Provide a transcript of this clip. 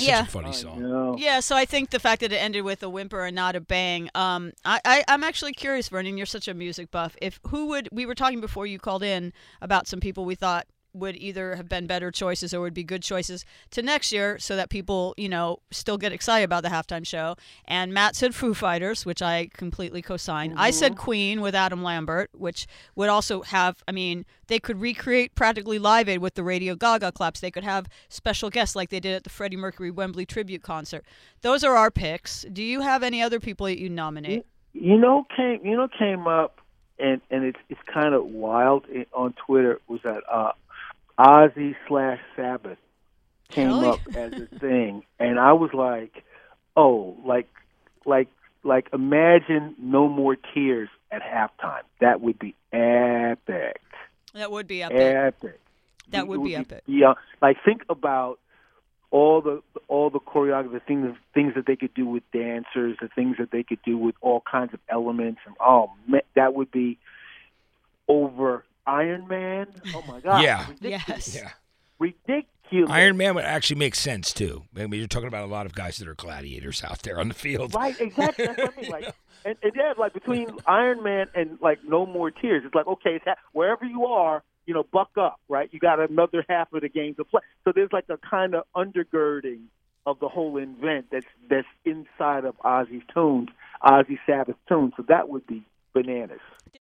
Such Yeah. a funny song. know. Yeah, so I think the fact that it ended with a whimper and not a bang. Um, I, I I'm actually curious, Vernon. You're such a music buff. If who would we were talking before you called in about some people we thought would either have been better choices or would be good choices to next year, so that people you know still get excited about the halftime show. And Matt said Foo Fighters, which I completely co-sign. I said Queen with Adam Lambert, which would also have. I mean, they could recreate practically Live Aid with the Radio Gaga claps. They could have special guests like they did at the Freddie Mercury Wembley tribute concert. Those are our picks. Do you have any other people that you nominate? You know, came you know came up, and and it's it's kind of wild eh, on Twitter was that uh, Ozzy slash Sabbath came Really? up as a thing, and I was like, oh, like like like imagine no more tears at halftime. That would be epic, That would be epic. epic. That It would be epic. Yeah, like think about all the all the choreography, the things things that they could do with dancers, the things that they could do with all kinds of elements, and oh, man, that would be over Iron Man. Oh my God! Yeah. Yes. Yeah. ridiculous. Iron Man would actually make sense too. I mean, you're talking about a lot of guys that are gladiators out there on the field. Right, exactly. That's what I mean. Like, and, and yeah, like between Iron Man and like No More Tears, it's like okay, it's ha- wherever you are, you know, buck up, right? You got another half of the game to play. So there's like a kind of undergirding of the whole event that's that's inside of Ozzy's tunes, Ozzy Sabbath tunes. So that would be bananas.